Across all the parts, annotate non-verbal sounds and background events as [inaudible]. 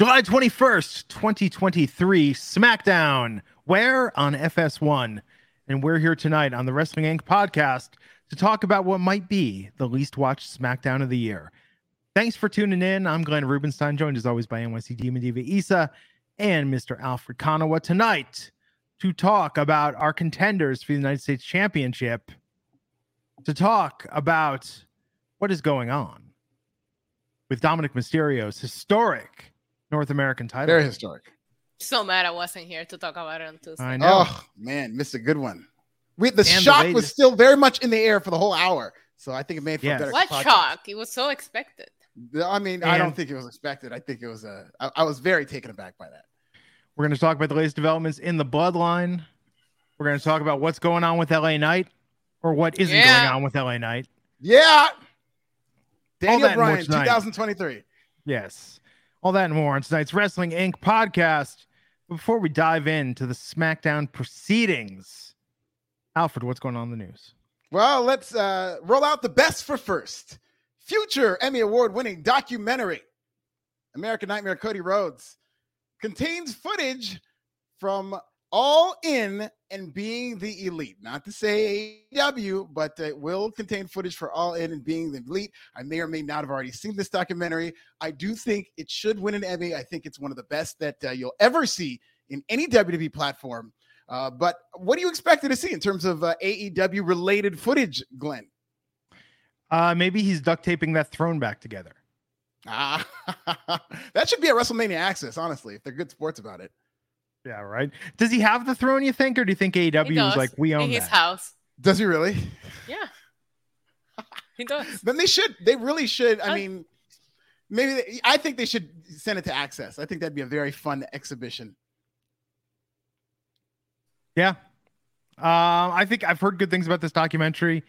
July 21st, 2023, SmackDown. Where? On FS1. And we're here tonight on the Wrestling Inc. podcast to talk about what might be the least watched SmackDown of the year. Thanks for tuning in. I'm Glenn Rubenstein, joined as always by NYC Demon Diva Isa and Mr. Alfred Konuwa tonight to talk about our contenders for the United States Championship, to talk about what is going on with Dominic Mysterio's historic North American title. Very historic. So mad I wasn't here to talk about it on Tuesday. I know. Oh man, missed a good one. We, the And the shock was still very much in the air for the whole hour, so I think it made for Yes. a better. What podcast. shock? It was so expected. I mean, I don't think it was expected. I think it was a. I, I was very taken aback by that. We're going to talk about the latest developments in the bloodline. We're going to talk about what's going on with LA Knight or what isn't Yeah. going on with LA Knight. Yeah. Daniel Bryan, 2023. Yes. All that and more on tonight's Wrestling Inc. podcast. Before we dive into the SmackDown proceedings, Alfred, what's going on in the news? Well, let's uh, roll out the best for first. Future Emmy Award winning documentary, American Nightmare Cody Rhodes, contains footage from All In and Being the Elite. Not to say AEW, but it will contain footage for All In and Being the Elite. I may or may not have already seen this documentary. I do think it should win an Emmy. I think it's one of the best that uh, you'll ever see in any WWE platform. Uh, but what do you expect to see in terms of uh, AEW related footage, Glenn? Uh, maybe he's duct taping that throne back together. Ah, [laughs] that should be a WrestleMania Axxess, honestly, if they're good sports about it. Yeah, right. Does he have the throne, you think, or do you think AEW is like, we own in his that? house. Does he really? Yeah. [laughs] he does. Then they should. They really should. I I- mean, maybe they, I think they should send it to Access. I think that'd be a very fun exhibition. Yeah. Um, I think I've heard good things about this documentary.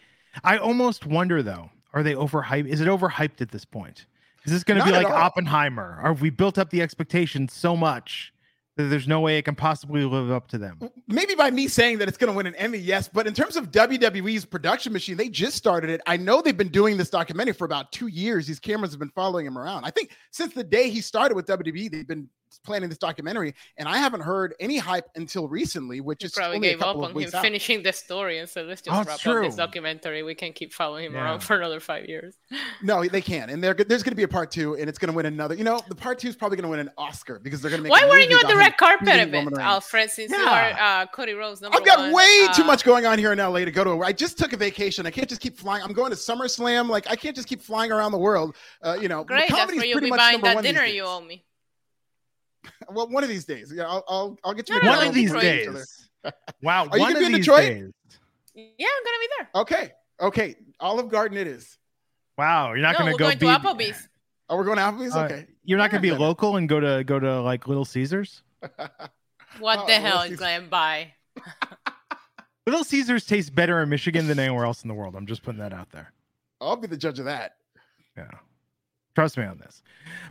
I almost wonder though, are they overhyped? Is it overhyped at this point? Is this going to be like. Oppenheimer? Or have we built up the expectations so much that there's no way it can possibly live up to them? Maybe by me saying that it's going to win an Emmy, yes. But in terms of WWE's production machine, they just started it. I know they've been doing this documentary for about two years. These cameras have been following him around. I think since the day he started with WWE, they've been planning this documentary, and I haven't heard any hype until recently, which is probably gave up on him out. finishing the story and said, let's just Oh, wrap it's up this documentary. We can keep following him Yeah. around for another five years. No, they can, and there, there's going to be a part two, and it's going to win another. You know, the part two is probably going to win an Oscar because they're going to make. Why weren't you at the red carpet event, Alfred, since you are uh, Cody Rhodes number I've got one, way too uh, much going on here in LA to go to. I just took a vacation. I can't just keep flying. I'm going to SummerSlam. Like I can't just keep flying around the world. Uh, you know, Great, that's comedy's where you'll pretty be much buying that dinner you owe me. Well, one of these days. Yeah, I'll, I'll, I'll get you. No, no, One of these we'll Detroit. see each days. [laughs] Wow. Are you gonna of be in Detroit? days. Yeah, I'm gonna be there. Okay, okay. Olive Garden, it is. Wow. You're not no, going we're to go going be. to Applebee's. Oh, we're going to Applebee's. Uh, Okay. You're not going to be local and go to go to like Little Caesars. [laughs] What Oh, the hell she's- is Glenn by? [laughs] Little Caesars tastes better in Michigan than anywhere else in the world. I'm just putting that out there. I'll be the judge of that. Yeah. Trust me on this.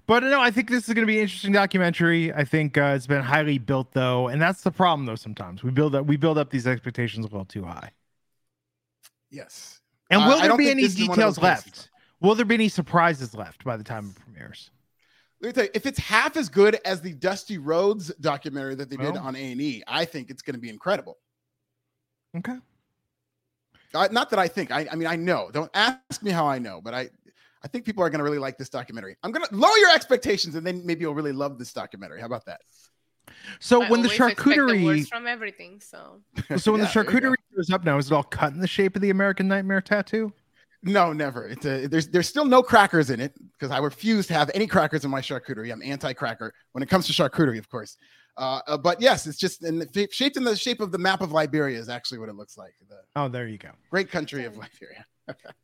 But no, I think this is going to be an interesting documentary. I think uh, it's been highly built though, and that's the problem though. Sometimes we build up we build up these expectations a little too high. Yes. And Uh, will I there be any this is one of details left? Will there be any surprises left by the time it premieres? Let me tell you, if it's half as good as the Dusty Rhodes documentary that they did on A and E, I think it's going to be incredible. Okay. Uh, not that I think. I, I mean, I know. Don't ask me how I know, but I, I think people are going to really like this documentary. I'm going to lower your expectations, and then maybe you'll really love this documentary. How about that? So I when the always expect the charcuterie, worst from everything. So [laughs] so when Yeah, the there you go. charcuterie goes up now, is it all cut in the shape of the American Nightmare tattoo? No, never. It's a, there's there's still no crackers in it because I refuse to have any crackers in my charcuterie. I'm anti-cracker when it comes to charcuterie, of course. Uh, uh, but yes, it's just in the, shaped in the shape of the map of Liberia is actually what it looks like. The Oh, there you go. great country of Liberia.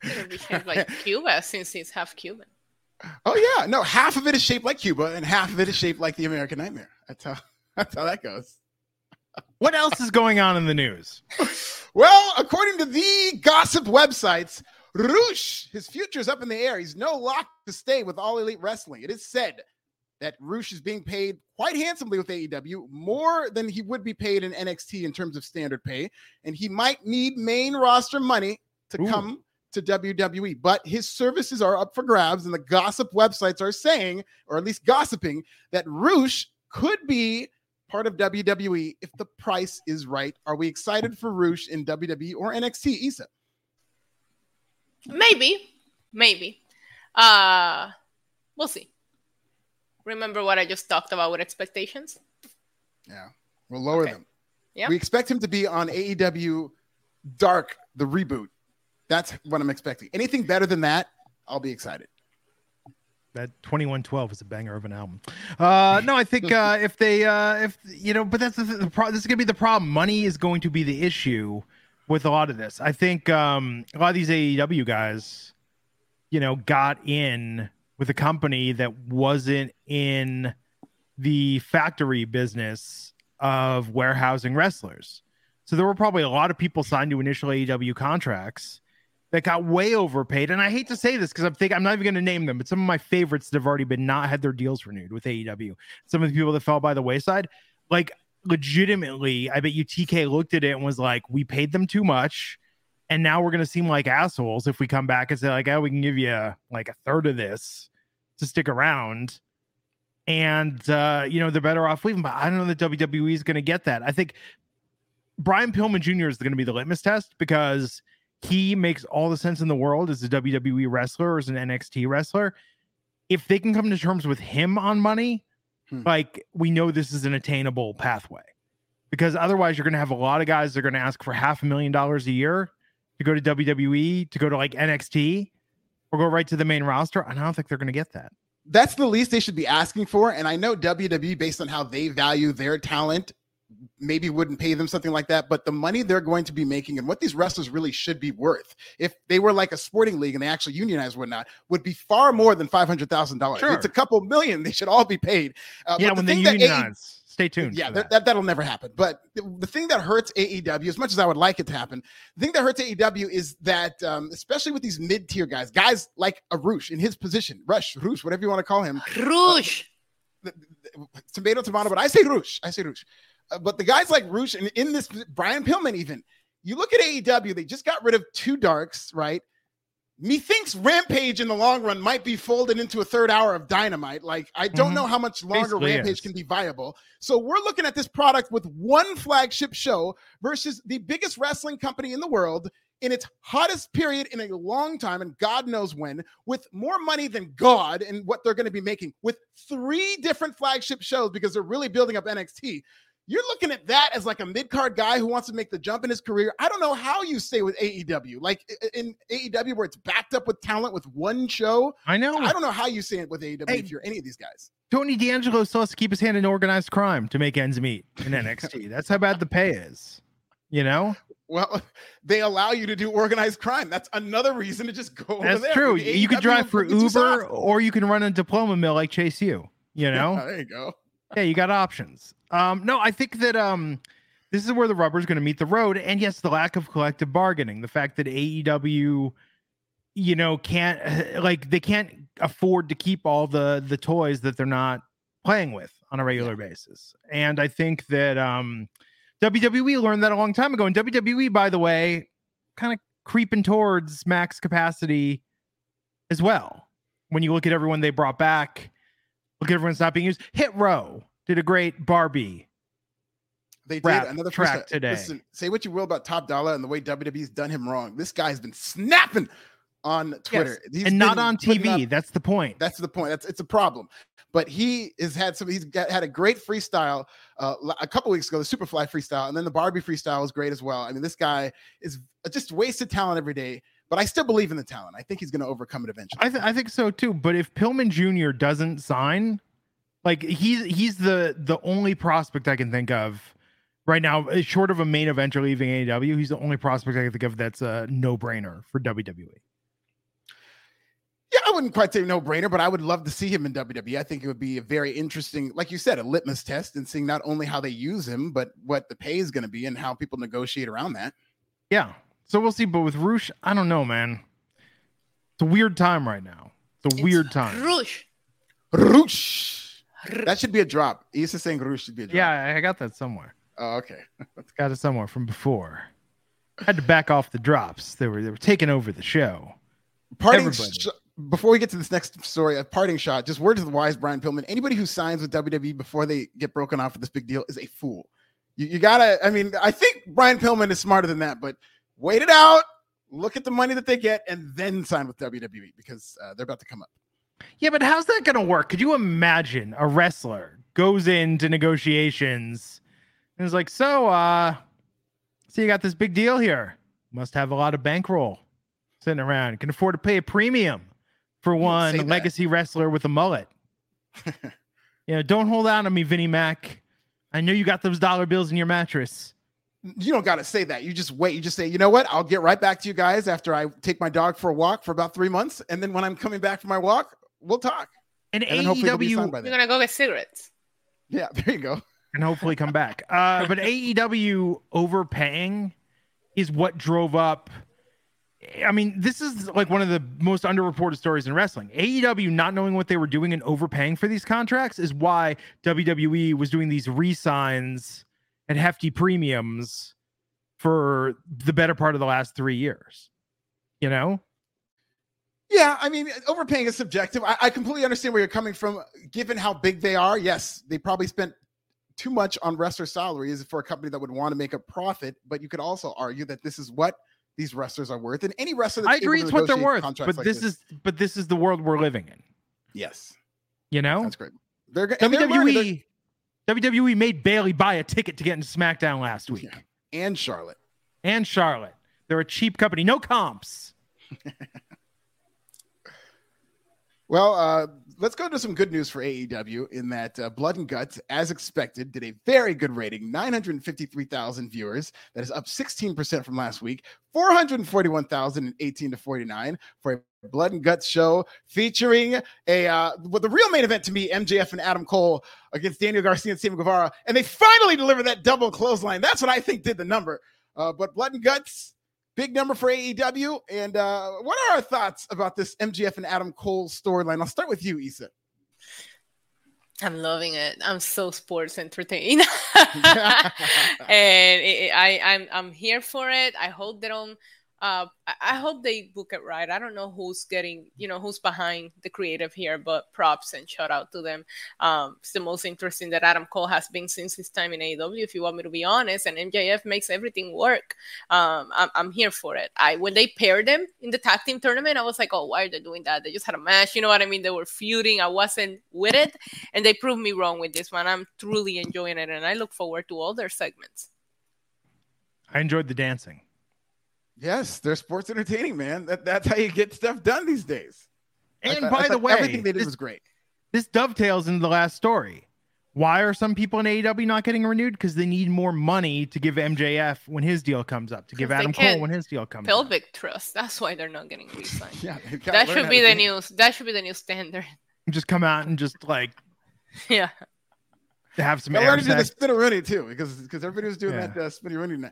It'll be shaped like Cuba since it's half Cuban. Oh yeah, no, half of it is shaped like Cuba and half of it is shaped like the American Nightmare. That's how [laughs] that's how that goes. What else is going on in the news? [laughs] Well, according to the gossip websites, Roosh, his future is up in the air. He's no lock to stay with All Elite Wrestling. It is said that Roosh is being paid quite handsomely with AEW, more than he would be paid in NXT in terms of standard pay, and he might need main roster money to Ooh. come to WWE, but his services are up for grabs, and the gossip websites are saying, or at least gossiping, that Roosh could be part of WWE if the price is right. Are we excited for Roosh in WWE or NXT, Isa? Maybe, maybe. Uh, we'll see. Remember what I just talked about with expectations? Yeah, we'll lower Okay. them. Yeah. We expect him to be on AEW Dark, the reboot. That's what I'm expecting. Anything better than that, I'll be excited. that 2112 is a banger of an album. Uh, no, I think uh, if they, uh, if you know, but that's the, the this is gonna be the problem. Money is going to be the issue with a lot of this. I think um, a lot of these AEW guys, you know, got in with a company that wasn't in the factory business of warehousing wrestlers. So there were probably a lot of people signed to initial AEW contracts that got way overpaid. And I hate to say this because I'm thinking I'm not even going to name them, but some of my favorites that have already been not had their deals renewed with AEW. Some of the people that fell by the wayside, like legitimately, I bet you TK looked at it and was like, "We paid them too much." And now we're gonna seem like assholes if we come back and say like, "Oh, we can give you like a third of this to stick around," and uh, you know they're better off leaving. But I don't know that WWE is gonna get that. I think Brian Pillman Jr. is going to be the litmus test because he makes all the sense in the world as a WWE wrestler or as an NXT wrestler. If they can come to terms with him on money, Hmm. like we know this is an attainable pathway. Because otherwise, you're going to have a lot of guys that are going to ask for half a million dollars a year to go to WWE, to go to like NXT, or go right to the main roster. And I don't think they're going to get that. That's the least they should be asking for. And I know WWE, based on how they value their talent, maybe wouldn't pay them something like that. But the money they're going to be making and what these wrestlers really should be worth, if they were like a sporting league and they actually unionized whatnot, would be far more than five hundred thousand dollars. Sure. It's a couple million. They should all be paid. Uh, yeah, but the when they thing that AE unionize, stay tuned. yeah, that. That, that'll never happen. But the, the thing that hurts AEW, as much as I would like it to happen, the thing that hurts AEW is that, um, especially with these mid tier guys, guys like Arush in his position, Rush, Roosh, whatever you want to call him, Rouge. tomato, tomato, but I say Roosh. I say Roosh. Uh, but the guys like Roosh and in this, Brian Pillman, even, you look at AEW, they just got rid of two darks, right? Methinks Rampage in the long run might be folded into a third hour of dynamite. Like, I don't Mhm. know how much longer Basically Rampage can be viable. So, we're looking at this product with one flagship show versus the biggest wrestling company in the world in its hottest period in a long time, and God knows when, with more money than God and what they're going to be making, with three different flagship shows because they're really building up NXT. You're looking at that as like a mid card guy who wants to make the jump in his career. I don't know how you stay with AEW, like in AEW where it's backed up with talent with one show. I know. I don't know how you stay it with AEW Hey. if you're any of these guys. Tony D'Angelo still has to keep his hand in organized crime to make ends meet in [laughs] NXT. That's how bad the pay is. You know, Well, they allow you to do organized crime. That's another reason to just go. over that's there. true. You can drive for would be too Uber or you can run a diploma mill like Chase U. You know, there you go. Yeah, you got options. Um, no, I think that um, this is where the rubber is going to meet the road. And yes, the lack of collective bargaining, the fact that AEW, you know, can't [laughs] like they can't afford to keep all the the toys that they're not playing with on a regular basis. And I think that um, WWE learned that a long time ago. And WWE, by the way, kind of creeping towards max capacity as well. When you look at everyone they brought back, look everyone's not being used. Hit Row did a great Barbie. They did another track freestyle- today. Listen, say what you will about Top Dollar and the way WWE's done him wrong. This guy's been snapping on Twitter, He's and not on TV. up- That's the point. that's the point. That's it's a problem. But he has had some. He's got, had a great freestyle uh, a couple weeks ago. The Superfly freestyle, and then the Barbie freestyle was great as well. I mean, this guy is just wasted talent every day. But I still believe in the talent. I think he's going to overcome it eventually. I, th- I think so too. But if Pillman Jr. doesn't sign, like he's he's the the only prospect I can think of right now, uh, short of a main eventer leaving AEW. He's the only prospect I can think of that's a no brainer for. WWE. Yeah, I wouldn't quite say no brainer, but I would love to see him in WWE. I think it would be a very interesting, like you said, a litmus test and seeing not only how they use him, but what the pay is going to be and how people negotiate around that. Yeah. So we'll see. But with Roosh, I don't know, man. It's a weird time right now. It's a It's weird time. Rouge. Roosh. That should be a drop. Isa saying Roosh should be a drop. Yeah, I got that somewhere. Oh, okay. [laughs] Got it somewhere from before. I had to back off the drops. They were they were taking over the show. Parting Everybody. sh- before we get to this next story, a parting shot. Just word to the wise, Brian Pillman. Anybody who signs with WWE before they get broken off with this big deal is a fool. You, you gotta. I mean, I think Brian Pillman is smarter than that, but wait it out. Look at the money that they get, and then sign with WWE because uh, they're about to come up. Yeah, but how's that gonna work? Could you imagine a wrestler goes into negotiations and is like, "So, uh, so you got this big deal here. Must have a lot of bankroll sitting around. Can afford to pay a premium for one legacy wrestler with a mullet. [laughs] you know, don't hold out on me, Vinnie Mac. I know you got those dollar bills in your mattress. You don't got to say that. You just wait. You just say, you know what? I'll get right back to you guys after I take my dog for a walk for about three months, and then when I'm coming back from my walk, we'll talk. And, And then be AEW signed by You're gonna go get cigarettes. Yeah, there you go. and hopefully come back. Uh, but [laughs] AEW overpaying is what drove up. I mean, this is like one of the most underreported stories in wrestling. AEW not knowing what they were doing and overpaying for these contracts is why WWE was doing these re-signs at hefty premiums for the better part of the last three years. You know, Yeah, I mean, overpaying is subjective. I, I completely understand where you're coming from. Given how big they are, yes, they probably spent too much on wrestler salaries for a company that would want to make a profit. But you could also argue that this is what these wrestlers are worth, and any wrestler. That's I agree it's what they're worth, but like this, is but this is the world we're living in. yes, You know, that's great. They're and they're. They're- WWE made Bayley buy a ticket to get into SmackDown last week. Yeah. and Charlotte. and Charlotte. They're a cheap company, no comps. [laughs] Well, uh, let's go to some good news for AEW in that uh, Blood and Guts, as expected, did a very good rating 953,000 viewers. That is up 16% from last week, 441,000 in 18 to 49 for a Blood and Guts show featuring a uh, well, the real main event to me, MJF and Adam Cole against Daniel Garcia and Steven Guevara. And they finally delivered that double clothesline. That's what I think did the number. Uh, but Blood and Guts, big number for AEW. And uh, what are our thoughts about this MJF and Adam Cole storyline? I'll start with you, Isa. I'm loving it. I'm so sports entertained, [laughs] and it, it- I, I'm I'm here for it. I hope they don't. Uh, I, hope they book it right. I don't know who's getting, you know, who's behind the creative here, but props and shout out to them. Um, it's the most interesting that Adam Cole has been since his time in AEW, if you want me to be honest. And MJF makes everything work. Um, I'm, I'm here for it. I when they paired them in the tag team tournament, I was like, oh, why are they doing that? They just had a match. You know what I mean? They were feuding. I wasn't with it, and they proved me wrong with this one. I'm truly enjoying it, and I look forward to all their segments. I enjoyed the dancing. Yes, they're sports entertaining, man. That, that's how you get stuff done these days. And thought- by the way, everything they did this, was great. this dovetails into the last story. Why are some people in AEW not getting renewed? Because they need more money to give MJF when his deal comes up, to give 'Cause they Adam Cole when his deal comes up. Pelvic trust. That's why they're not getting re-signed. [laughs] Yeah, that should be the do it. news. That should be the new standard. [laughs] Just come out and just like yeah. have some Gotta air learn to do the sex. spinneroonie too, because because everybody was doing Yeah. that uh, spinneroonie.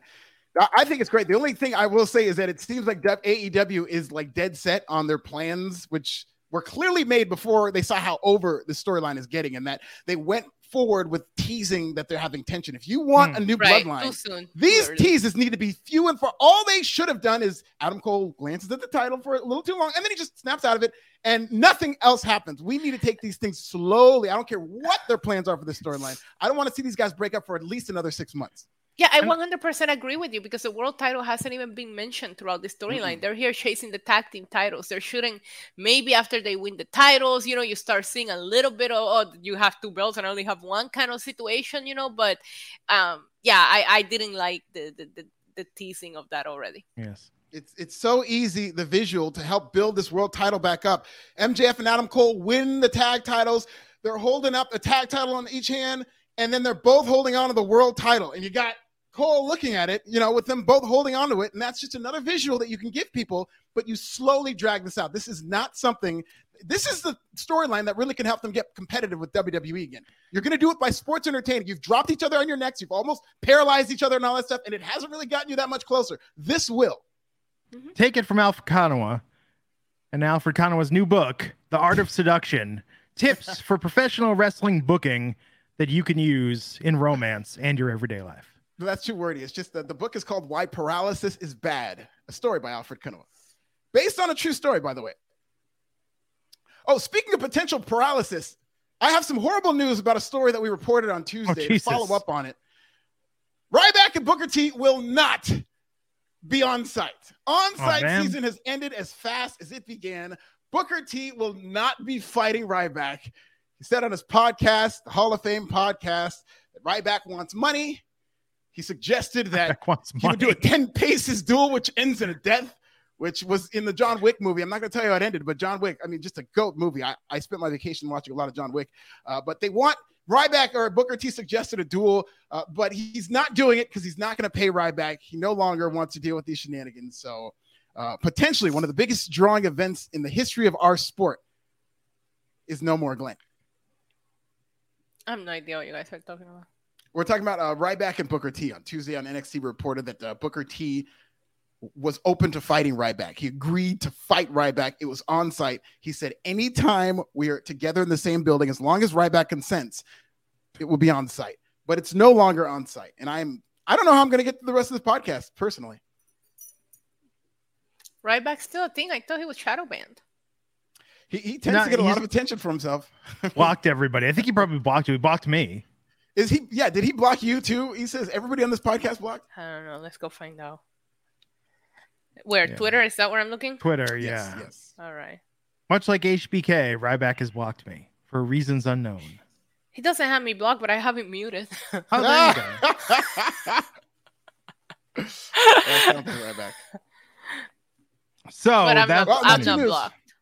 Now. I- I think it's great. The only thing I will say is that it seems like AEW is like dead set on their plans, which were clearly made before they saw how over the storyline is getting, and that they went forward with teasing that they're having tension. If you want Hmm. a new Right. bloodline, Too soon. These early. teases need to be few and far. All they should have done is Adam Cole glances at the title for a little too long, and then he just snaps out of it, and nothing else happens. We need to take these things slowly. I don't care what their plans are for this storyline. I don't want to see these guys break up for at least another six months. Yeah, I 100% agree with you because the world title hasn't even been mentioned throughout the storyline. They're here chasing the tag team titles. They're shooting maybe after they win the titles, you know, you start seeing a little bit of, oh, you have two belts and I only have one kind of situation, you know. But um, yeah, I, I didn't like the, the, the, the teasing of that already. Yes. It's it's so easy the visual to help build this world title back up. MJF and Adam Cole win the tag titles. They're holding up a tag title on each hand, and then they're both holding on to the world title. And you got Cole looking at it, you know, with them both holding on to it. And that's just another visual that you can give people, but you slowly drag this out. This is not something. This is the storyline that really can help them get competitive with WWE again. You're going to do it by sports entertaining. You've dropped each other on your necks. You've almost paralyzed each other and all that stuff, and it hasn't really gotten you that much closer. This will. Mm-hmm. Take it from Alfred Konuwa and Alfred Konuwa's new book, The Art of Seduction Tips [laughs] for Professional Wrestling Booking that you can use in romance and your everyday life. That's too wordy. It's just that the book is called Why Paralysis is Bad, a story by Alfred Konuwa. Based on a true story, by the way. Oh, speaking of potential paralysis, I have some horrible news about a story that we reported on oh, Tuesday. to follow up on it. Ryback and Booker T will not be on sight. On oh, sight oh, season has ended as fast as it began. Booker T will not be fighting Ryback. He said on his podcast, the Hall of Fame podcast, that Ryback wants money. He suggested that he would do a 10 paces duel, which ends in a death, which was in the John Wick movie. I'm not going to tell you how it ended, but John Wick, I mean, just a GOAT movie. I, I spent my vacation watching a lot of John Wick, uh, but they want Ryback or Booker T suggested a duel, uh, but he's not doing it because he's not going to pay Ryback. He no longer wants to deal with these shenanigans. So, uh, potentially one of the biggest drawing events in the history of our sport is no more Glenn. I have no idea what you guys are talking about. We're talking about uh, Ryback and Booker T on Tuesday on NXT. Reported that uh, Booker T was open to fighting Ryback. He agreed to fight Ryback. It was on sight. He said, anytime we are together in the same building, as long as Ryback consents, it will be on sight. But it's no longer on sight. And I'm I don't know how I'm gonna get to the rest of this podcast personally. Ryback's still a thing. I thought he was shadow banned. He, he tends to get a lot of attention for himself. [laughs] blocked everybody. I think he probably blocked you. He blocked me. Is he? Yeah. Did he block you too? He says everybody on this podcast blocked. I don't know. Let's go find out. Where yeah. Twitter is that where I'm looking? Twitter, yeah. Yes, yes. All right. Much like HBK, Ryback has blocked me for reasons unknown. He doesn't have me blocked, but I have him muted. [laughs] oh, there you go. Ryback. [laughs] So but I'm that's not, I'm not blocked.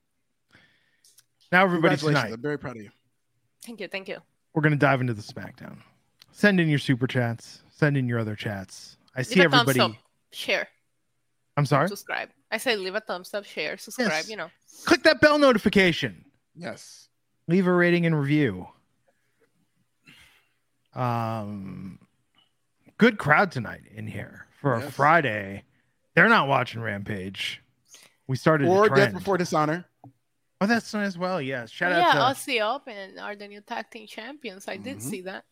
Now, everybody, tonight. I'm very proud of you. Thank you. Thank you. We're going to dive into the SmackDown. Send in your super chats. Send in your other chats. I see everybody. Share. I'm sorry. Subscribe. I say leave a thumbs up, share, subscribe. Yes. You know. Click that bell notification. Yes. Leave a rating and review. Um, good crowd tonight in here for yes. a Friday. They're not watching Rampage. We started or Death Before Dishonor. Oh, that's nice as well. Yeah. Shout oh, out to yeah Aussie Open are the new tag team champions. I mm-hmm. did see that.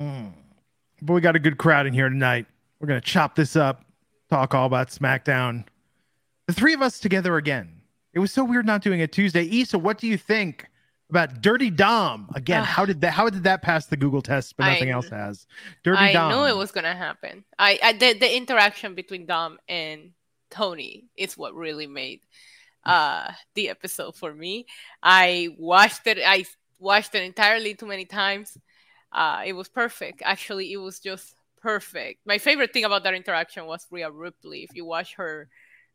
Mm. But we got a good crowd in here tonight. We're gonna chop this up talk all about SmackDown. The three of us together again. It was so weird not doing it Tuesday. Isa, what do you think about Dirty Dom? Again, how did that how did that pass the Google test, but nothing I, else has? Dirty I Dom. I knew it was gonna happen. I, I the, the interaction between Dom and Tony is what really made uh the episode for me. I watched it. I watched it entirely too many times. Uh, it was perfect. Actually, it was just perfect. My favorite thing about that interaction was Rhea Ripley. If you watch her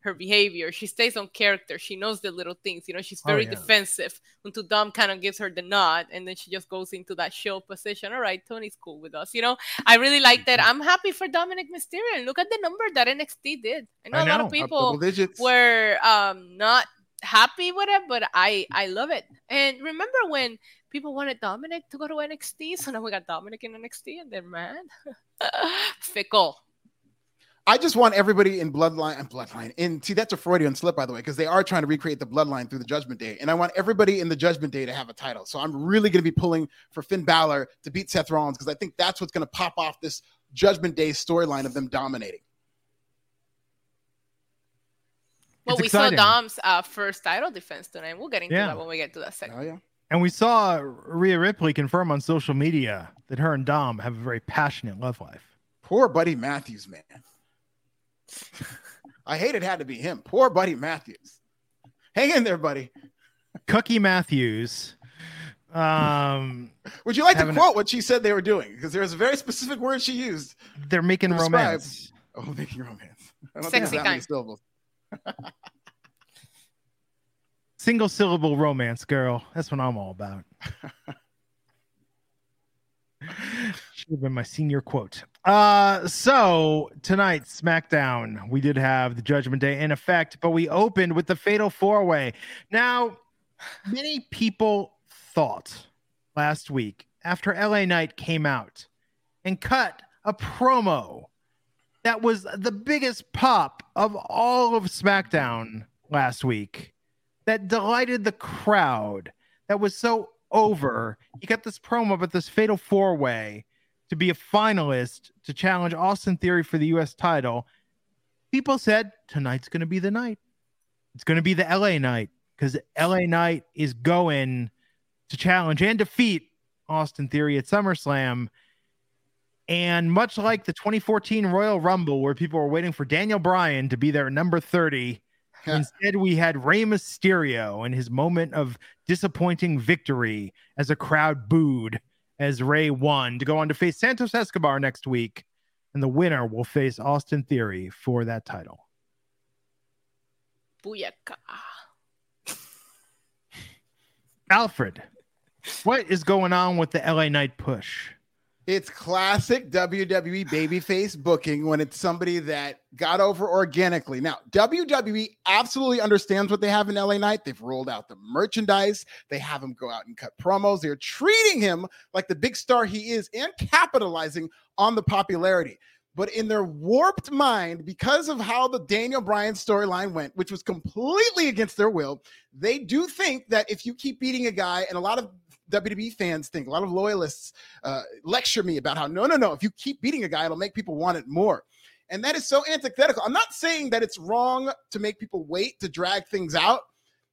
her behavior, she stays on character. She knows the little things. You know, she's oh, very oh, yeah. defensive until Dom kind of gives her the nod, and then she just goes into that show position. All right, Tony's cool with us. You know, I really like that. I'm happy for Dominic Mysterio. And look at the number that NXT did. I know, I know. a lot of people were um, not happy with it, but I I love it. And remember when people wanted Dominic to go to NXT, so now we got Dominic in NXT, and they're mad. [laughs] Fickle. I just want everybody in Bloodline and Bloodline. And see, that's a Freudian slip, by the way, because they are trying to recreate the Bloodline through the Judgment Day. And I want everybody in the Judgment Day to have a title. So I'm really going to be pulling for Finn Balor to beat Seth Rollins because I think that's what's going to pop off this Judgment Day storyline of them dominating. Well, it's we exciting. saw Dom's uh, first title defense tonight. We'll get into yeah. that when we get to that segment. Oh, yeah. And we saw Rhea Ripley confirm on social media that her and Dom have a very passionate love life. Poor Buddy Matthews, man. I hate it had to be him. Poor Buddy Matthews. Hang in there, buddy. Cookie Matthews. Um, Would you like to quote a, what she said they were doing? Because there's a very specific word she used. They're making romance. Oh, making romance. Sexy think it's syllables. Single syllable romance, girl. That's what I'm all about. [laughs] Should have been my senior quote. Uh, so tonight, SmackDown, we did have the Judgment Day in effect, but we opened with the Fatal Four Way. Now, many people thought last week after LA Knight came out and cut a promo that was the biggest pop of all of SmackDown last week that delighted the crowd that was so over. He got this promo about this fatal four way to be a finalist to challenge Austin Theory for the US title, people said tonight's going to be the night. It's going to be the LA night because LA Knight is going to challenge and defeat Austin Theory at SummerSlam. And much like the 2014 Royal Rumble, where people were waiting for Daniel Bryan to be there number 30, [laughs] instead we had Rey Mysterio and his moment of disappointing victory as a crowd booed as Rey won to go on to face Santos Escobar next week. And the winner will face Austin Theory for that title. Booyaka. Alfred, what is going on with the LA Knight push? It's classic WWE babyface booking when it's somebody that got over organically. Now, WWE absolutely understands what they have in LA Knight. They've rolled out the merchandise, they have him go out and cut promos. They're treating him like the big star he is and capitalizing on the popularity. But in their warped mind, because of how the Daniel Bryan storyline went, which was completely against their will, they do think that if you keep beating a guy, and a lot of WWE fans think, a lot of loyalists uh, lecture me about how no, no, no, if you keep beating a guy, it'll make people want it more. And that is so antithetical. I'm not saying that it's wrong to make people wait to drag things out,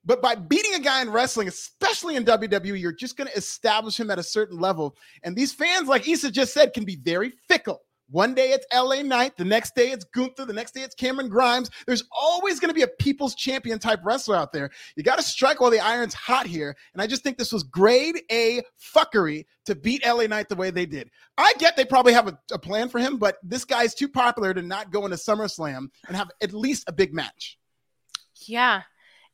but by beating a guy in wrestling, especially in WWE, you're just going to establish him at a certain level. And these fans, like Isa just said, can be very fickle. One day it's LA Knight, the next day it's Gunther, the next day it's Cameron Grimes. There's always going to be a people's champion type wrestler out there. You got to strike while the iron's hot here. And I just think this was grade A fuckery to beat LA Knight the way they did. I get they probably have a, a plan for him, but this guy's too popular to not go into SummerSlam and have at least a big match. Yeah.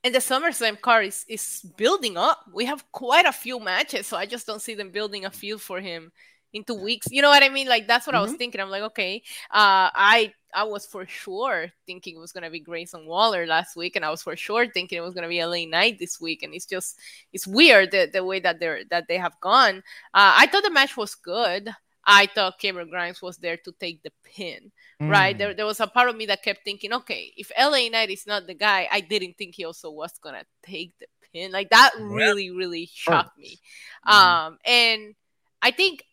And the SummerSlam card is, is building up. We have quite a few matches, so I just don't see them building a field for him in two weeks. You know what I mean? Like that's what mm-hmm. I was mm-hmm. thinking. I'm like, okay, uh, I I was for sure thinking it was gonna be Grayson Waller last week, and I was for sure thinking it was gonna be LA Knight this week. And it's just it's weird the, the way that they're that they have gone. Uh, I thought the match was good. I thought Cameron Grimes was there to take the pin, mm. right? There, there was a part of me that kept thinking, okay, if LA Knight is not the guy, I didn't think he also was gonna take the pin. Like that really, really shocked me. Mm. Um, and I think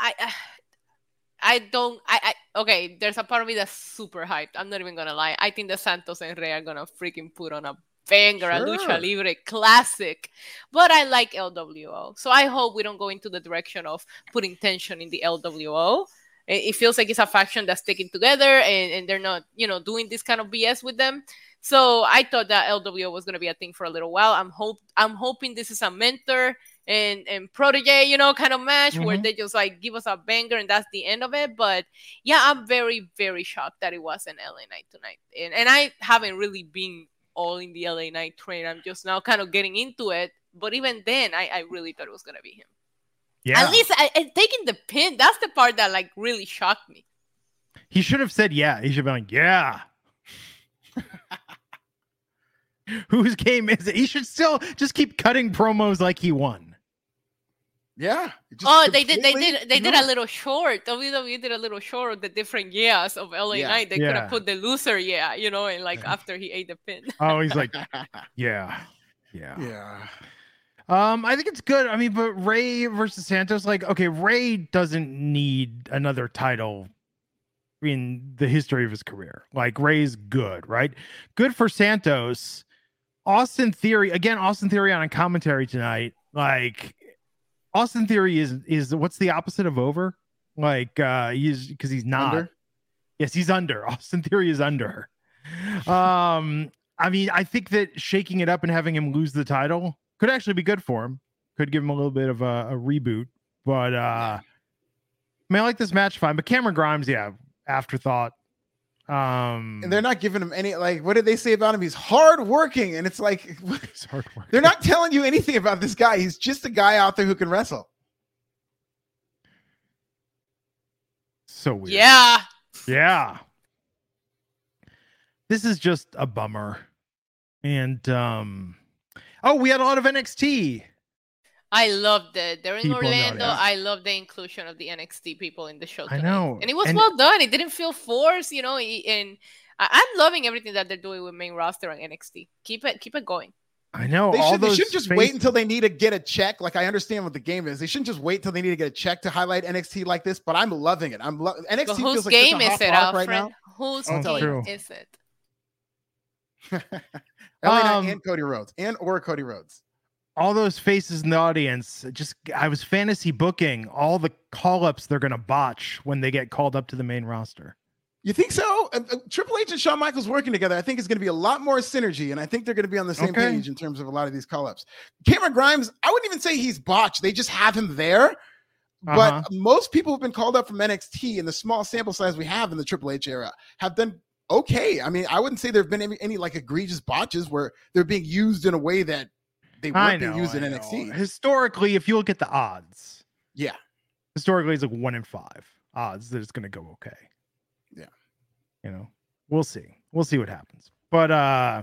I. Uh, I don't. I, I okay. There's a part of me that's super hyped. I'm not even gonna lie. I think the Santos and Rey are gonna freaking put on a banger, sure. a lucha libre classic. But I like LWO, so I hope we don't go into the direction of putting tension in the LWO. It, it feels like it's a faction that's sticking together, and, and they're not, you know, doing this kind of BS with them. So I thought that LWO was gonna be a thing for a little while. I'm hope I'm hoping this is a mentor and and protege, you know, kind of match mm-hmm. where they just like give us a banger and that's the end of it. But yeah, I'm very very shocked that it was an LA Knight tonight, and and I haven't really been all in the LA Knight train. I'm just now kind of getting into it. But even then, I, I really thought it was gonna be him. Yeah. At least I, I, taking the pin. That's the part that like really shocked me. He should have said yeah. He should be like yeah. [laughs] Whose game is it? He should still just keep cutting promos like he won. Yeah. Oh, they did. They did. They did a little short. WWE did a little short of the different yeahs of LA yeah. Knight. They yeah. could have put the loser yeah, you know, and like after he ate the pin. [laughs] oh, he's like, [laughs] yeah, yeah, yeah. Um, I think it's good. I mean, but Rey versus Santos, like, okay, Rey doesn't need another title in the history of his career. Like, Rey's good, right? Good for Santos. Austin Theory again. Austin Theory on a commentary tonight. Like Austin Theory is is what's the opposite of over? Like uh he's because he's not. Under? Yes, he's under. [laughs] Austin Theory is under. Um, I mean, I think that shaking it up and having him lose the title could actually be good for him. Could give him a little bit of a, a reboot. But uh I mean, I like this match fine. But Cameron Grimes, yeah, afterthought. Um, and they're not giving him any like what did they say about him? He's hardworking, and it's like [laughs] he's hardworking. They're not telling you anything about this guy. He's just a guy out there who can wrestle. So weird. Yeah. Yeah. This is just a bummer. And um oh, we had a lot of NXT. I loved it. They're in people Orlando. Know, yeah. I love the inclusion of the NXT people in the show. Tonight. I know, and it was and well done. It didn't feel forced, you know. And I'm loving everything that they're doing with main roster and NXT. Keep it, keep it going. I know. They, all should, they shouldn't just face- wait until they need to get a check. Like I understand what the game is. They shouldn't just wait till they need to get a check to highlight NXT like this. But I'm loving it. I'm lo- NXT But feels whose like game such is it, Alfred? right now. Whose Oh, game true. is it? [laughs] LA Um, and Cody Rhodes and or Cody Rhodes. All those faces in the audience. Just I was fantasy booking all the call ups they're gonna botch when they get called up to the main roster. You think so? Uh, uh, Triple H and Shawn Michaels working together, I think is going to be a lot more synergy, and I think they're going to be on the same Okay. page in terms of a lot of these call-ups. Cameron Grimes, I wouldn't even say he's botched; they just have him there. But Uh-huh. most people who've been called up from NXT in the small sample size we have in the Triple H era have done okay. I mean, I wouldn't say there have been any, any like egregious botches where they're being used in a way that they know. being used in. NXT. Historically, if you look at the odds, Yeah, historically it's like one in five odds that it's gonna go okay. Yeah. You know, we'll see. We'll see what happens. But uh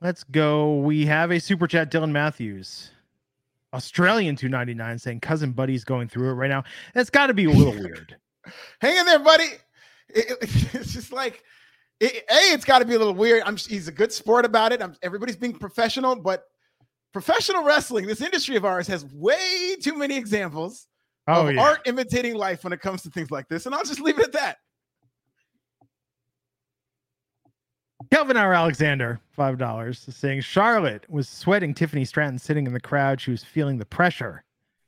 Let's go. We have a super chat, Dylan Matthews. Australian 299 saying cousin buddy's going through it right now. That's got to be a little [laughs] weird. hang in there, buddy. It- it- [laughs] it's just like, it, a, it's got to be a little weird. I'm. He's a good sport about it. I'm, everybody's being professional, but professional wrestling, this industry of ours, has way too many examples Oh of yeah. art imitating life when it comes to things like this. And I'll just leave it at that. Kelvin R. Alexander, five dollars, saying Charlotte was sweating Tiffany Stratton sitting in the crowd. She was feeling the pressure.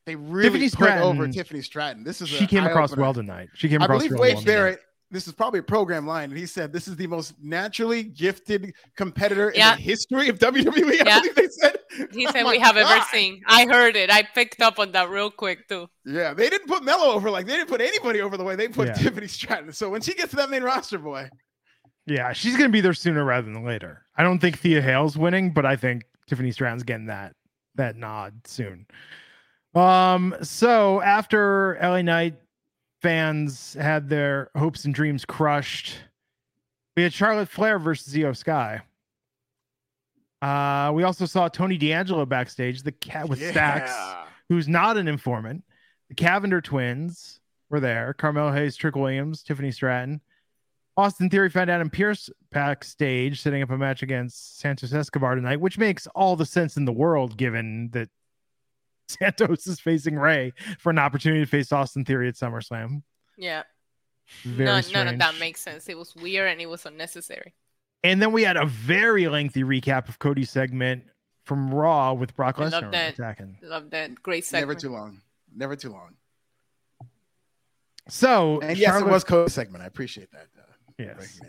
They really Tiffany put over Tiffany Stratton. This is She came across eye-opener. well tonight. She came I across believe Wade well tonight. Barrett. This is probably a program line, and he said this is the most naturally gifted competitor Yeah. in the history of WWE. I Yeah. believe they said. He Oh said my we have ever seen. I heard it. I picked up on that real quick too. Yeah, they didn't put Melo over like they didn't put anybody over the way they put Yeah. Tiffany Stratton. So when she gets to that main roster, boy, Yeah, she's gonna be there sooner rather than later. I don't think Thea Hail's winning, but I think Tiffany Stratton's getting that that nod soon. Um, so after LA Knight fans had their hopes and dreams crushed, we had Charlotte Flair versus Iyo Sky. Uh, we also saw Tony D'Angelo backstage, the cat with Stacks, who's not an informant. The Cavinder twins were there. Carmelo Hayes, Trick Williams, Tiffany Stratton. Austin Theory found Adam Pearce backstage setting up a match against Santos Escobar tonight, which makes all the sense in the world given that [laughs] Santos is facing Rey for an opportunity to face Austin Theory at SummerSlam. Yeah. Very None, strange. none of that makes sense. It was weird and it was unnecessary. and then we had a very lengthy recap of Cody's segment from Raw with Brock I love Lesnar that. attacking. Love that. Great segment. Never too long. Never too long. So And yes, Charlotte, it was Cody's segment. I appreciate that yes.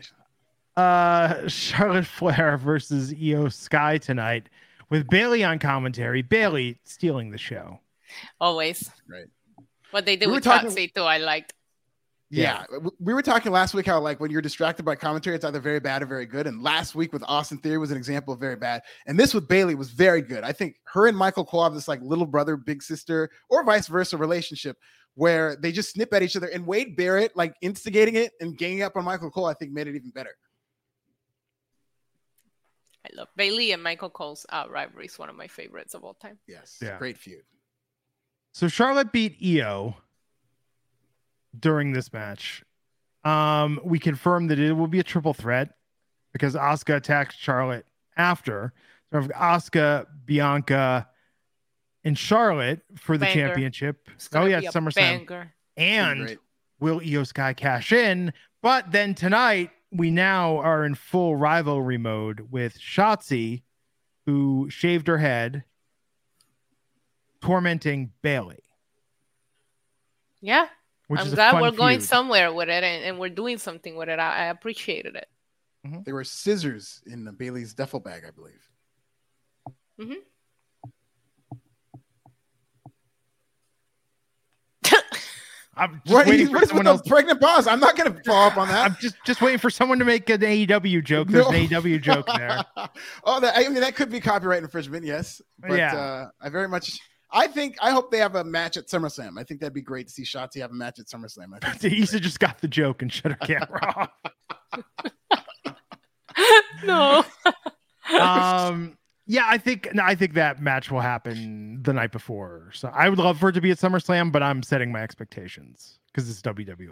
uh Charlotte Flair versus Iyo Sky tonight with Bayley on commentary. Bayley stealing the show. Always. Great. What they did We with talking- Toxic too, I liked. Yeah. w- we were talking last week how like when you're distracted by commentary, it's either very bad or very good. And last week with Austin Theory was an example of very bad. And this with Bayley was very good. I think her and Michael Cole have this like little brother, big sister, or vice versa relationship where they just snip at each other. And Wade Barrett like instigating it and ganging up on Michael Cole, I think made it even better. I love Bayley and Michael Cole's uh, rivalry is one of my favorites of all time. Yes. Yeah. Great feud. So Charlotte beat Io during this match. Um, we confirmed that it will be a triple threat because Asuka attacked Charlotte after. So we Asuka, Bianca, and Charlotte for the Banger. championship. Oh yeah, be SummerSlam. banger. And will Iyo Sky cash in? But then tonight we now are in full rivalry mode with Shotzi, who shaved her head, tormenting Bayley. Yeah. Which I'm is glad we're going feud. somewhere with it and, and we're doing something with it. I, I appreciated it. There were scissors in the Bayley's duffel bag, I believe. [laughs] I'm just What, waiting for with someone the else. pregnant pause? I'm not going to follow up on that. I'm just just waiting for someone to make an AEW joke. There's No. an AEW joke there. [laughs] oh, that I mean that could be copyright infringement, yes. But Yeah. uh, I very much I think I hope they have a match at SummerSlam. I think that'd be great to see Shotzi have a match at SummerSlam. I think [laughs] Isa just got the joke and shut her camera [laughs] no. off. Um, yeah, I think no, I think that match will happen the night before. So I would love for it to be at SummerSlam, but I'm setting my expectations because it's. WWE.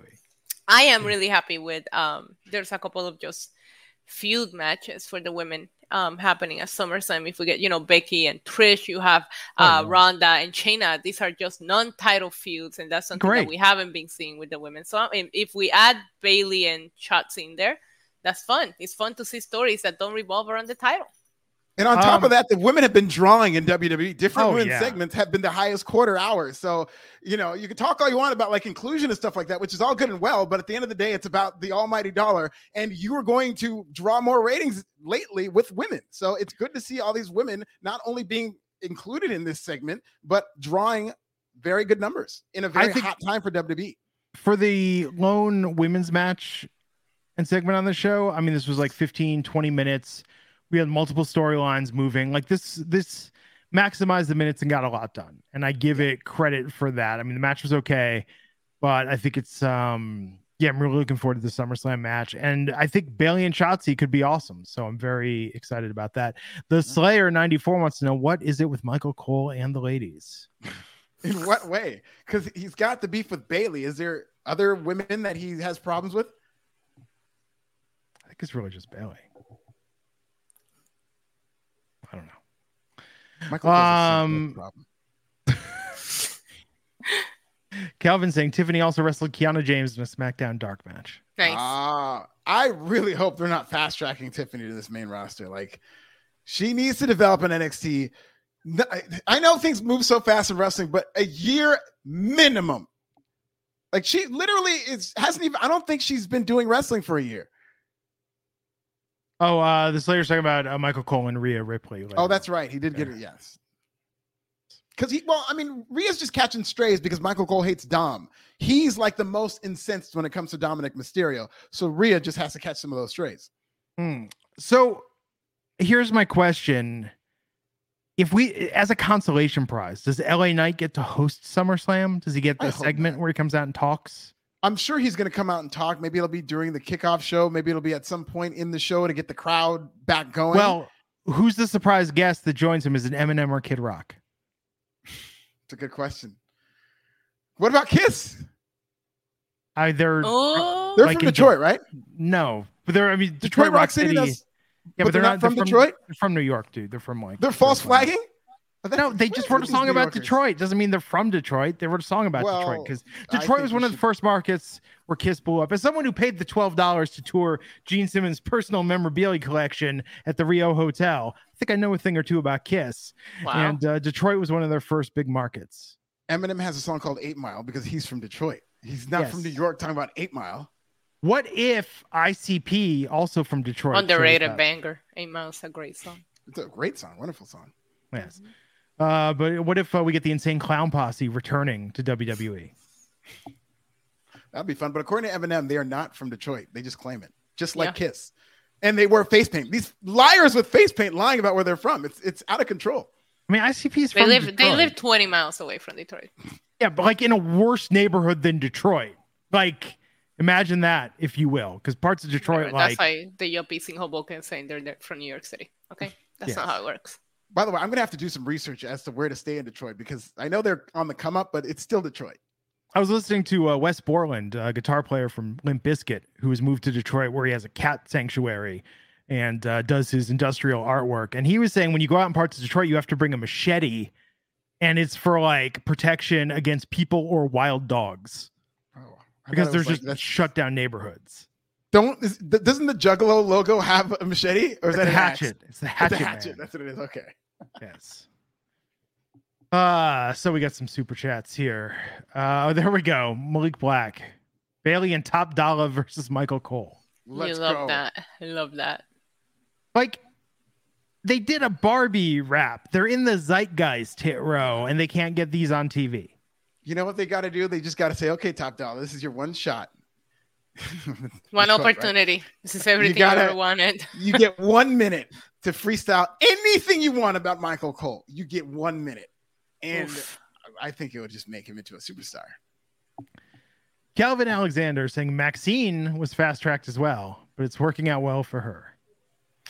I am really happy with um there's a couple of just feud matches for the women um happening at SummerSlam. If we get, you know, Becky and Trish, you have uh Oh. Ronda and Shayna. These are just non-title feuds, and that's something Great. that we haven't been seeing with the women. So I mean, if we add Bayley and Shotzi in there, that's fun. It's fun to see stories that don't revolve around the title. And on top Um, of that, the women have been drawing in WWE. Different Oh, women's yeah. segments have been the highest quarter hours. So, you know, you can talk all you want about like inclusion and stuff like that, which is all good and well. But at the end of the day, it's about the almighty dollar. And you are going to draw more ratings lately with women. So it's good to see all these women not only being included in this segment, but drawing very good numbers in a very hot time for. WWE. for the lone women's match and segment on the show i mean this was like 15 20 minutes we had multiple storylines moving like this this maximized the minutes and got a lot done and i give it credit for that i mean the match was okay but i think it's um yeah i'm really looking forward to the SummerSlam match and i think Bayley and Shotzi could be awesome so i'm very excited about that the slayer 94 wants to know what is it with michael cole and the ladies [laughs] In what way? Because he's got the beef with Bayley. Is there other women that he has problems with? I think it's really just Bayley. I don't know. Michael Um. Calvin [laughs] saying Tiffany also wrestled Kiana James in a SmackDown Dark match. Nice. Ah, I really hope they're not fast tracking Tiffany to this main roster. Like, she needs to develop an NXT. I- I know things move so fast in wrestling, but a year minimum. Like, she literally is hasn't even. I don't think she's been doing wrestling for a year. Oh, uh, the Slayer's talking about uh, Michael Cole and Rhea Ripley. later. Oh, that's right. He did get it. Yes. Because he, well, I mean, Rhea's just catching strays because Michael Cole hates Dom. He's like the most incensed when it comes to Dominic Mysterio. So Rhea just has to catch some of those strays. Hmm. So here's my question. If we, as a consolation prize, does LA Knight get to host SummerSlam? Does he get the segment not. where he comes out and talks? I'm sure he's going to come out and talk. Maybe it'll be during the kickoff show. Maybe it'll be at some point in the show to get the crowd back going. Well, who's the surprise guest that joins him? Is it Eminem or Kid Rock? it's a good question. What about Kiss? I they're oh, They're Like from in Detroit, right? no, but they're I mean Detroit, Detroit, Rock City, does. Yeah, but they're not from they're Detroit? They're from New York, dude. They're from like They're false flagging. No, they just wrote a song about Detroit. Doesn't mean they're from Detroit. They wrote a song about Detroit because Detroit was we one of the should- first markets where Kiss blew up. As someone who paid the twelve dollars to tour Gene Simmons' personal memorabilia collection at the Rio Hotel, I think I know a thing or two about Kiss. wow. And uh, Detroit was one of their first big markets. Eminem has a song called Eight Mile because he's from Detroit. He's not from New York talking about Eight Mile. What if ICP, also from Detroit, Underrated up? banger. Eight Miles, a great song. It's a great song, wonderful song. Yes. Uh, but what if uh, we get the Insane Clown Posse returning to? WWE? That'd be fun. But according to Eminem, they are not from Detroit. They just claim it, just like Yeah. Kiss. And they wear face paint. These liars with face paint lying about where they're from. It's it's out of control. I mean, ICP is They from live. Detroit. They live 20 miles away from Detroit. Yeah, but like in a worse neighborhood than Detroit. Like, imagine that, if you will, because parts of Detroit, Right, like, That's why the yuppies in Hoboken saying they're, they're from New York City. Okay, that's not how it works. By the way, I'm gonna have to do some research as to where to stay in Detroit because I know they're on the come up, but it's still Detroit. I was listening to uh, Wes Borland, a guitar player from Limp Bizkit, who has moved to Detroit, where he has a cat sanctuary and uh, does his industrial artwork. And he was saying when you go out in parts of Detroit, you have to bring a machete, and it's for like protection against people or wild dogs Oh, because there's like- just shut down neighborhoods. Don't is, doesn't the Juggalo logo have a machete or is It's that a axe? hatchet. It's the It's hatchet. a hatchet. man. That's what it is. Okay. Yes. Uh, so we got some super chats here. Uh, there we go. Malik Black, Bayley and Top Dolla versus Michael Cole. Let's you love go. that. I love that. Like, they did a Barbie rap. They're in the zeitgeist hit row, and they can't get these on TV. You know what they got to do? They just got to say, okay, Top Dolla, this is your one shot. [laughs] one Quote, right? opportunity. This is everything gotta- I ever wanted. You get one minute [laughs] to freestyle anything you want about Michael Cole. You get one minute. And Oof. I think it would just make him into a superstar. Calvin Alexander saying Maxxine was fast tracked as well, but it's working out well for her.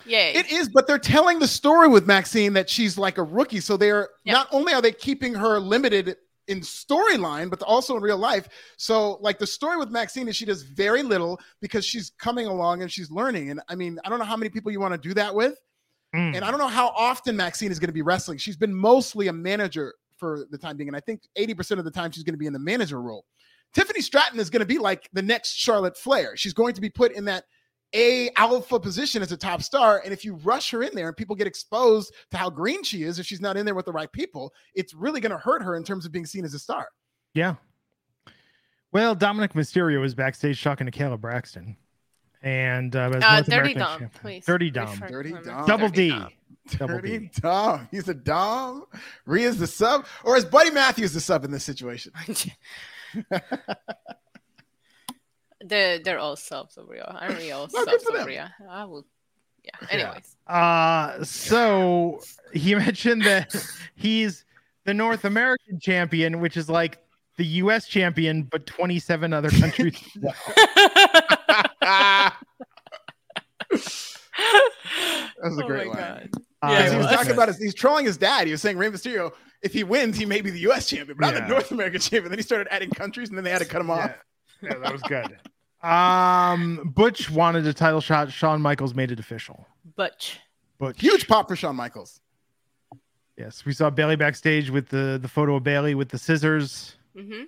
Yay. It is, but they're telling the story with Maxxine that she's like a rookie. So they're Yeah. not only are they keeping her limited in storyline, but also in real life. So, like the story with Maxxine is she does very little because she's coming along and she's learning. And I mean, I don't know how many people you want to do that with. Mm. And I don't know how often Maxxine is going to be wrestling. She's been mostly a manager for the time being. And I think 80% of the time she's going to be in the manager role. Tiffany Stratton is going to be like the next Charlotte Flair. She's going to be put in that a alpha position as a top star. And if you rush her in there and people get exposed to how green she is, if she's not in there with the right people, it's really going to hurt her in terms of being seen as a star. Yeah. Well, Dominic Mysterio was backstage talking to Kayla Braxton. And uh, as uh, North Dirty American Dom, champion- please. Dirty Dom. refer to Dirty Dom. Double Dirty D. Dom. Double Dirty D. Dom. He's a Dom. Rhea's the sub, or is Buddy Matthews the sub in this situation? [laughs] they're, they're all subs over here. I'm real [laughs] No, good subs for them. I will. Yeah. Anyways. Uh, so he [laughs] mentioned that he's the North American champion, which is like the US champion, but 27 other countries. [laughs] that was a Oh great line. God. Uh, Yeah, he was was. talking about his, he's trolling his dad. He was saying Rey Mysterio, if he wins, he may be the U.S. champion, but I'm Yeah. the North American champion. Then he started adding countries, and then they had to cut him off. Yeah, yeah, that was good. Um, Butch wanted a title shot. Shawn Michaels made it official. Butch. Butch, Huge pop for Shawn Michaels. Yes, we saw Bayley backstage with the the photo of Bayley with the scissors. hmm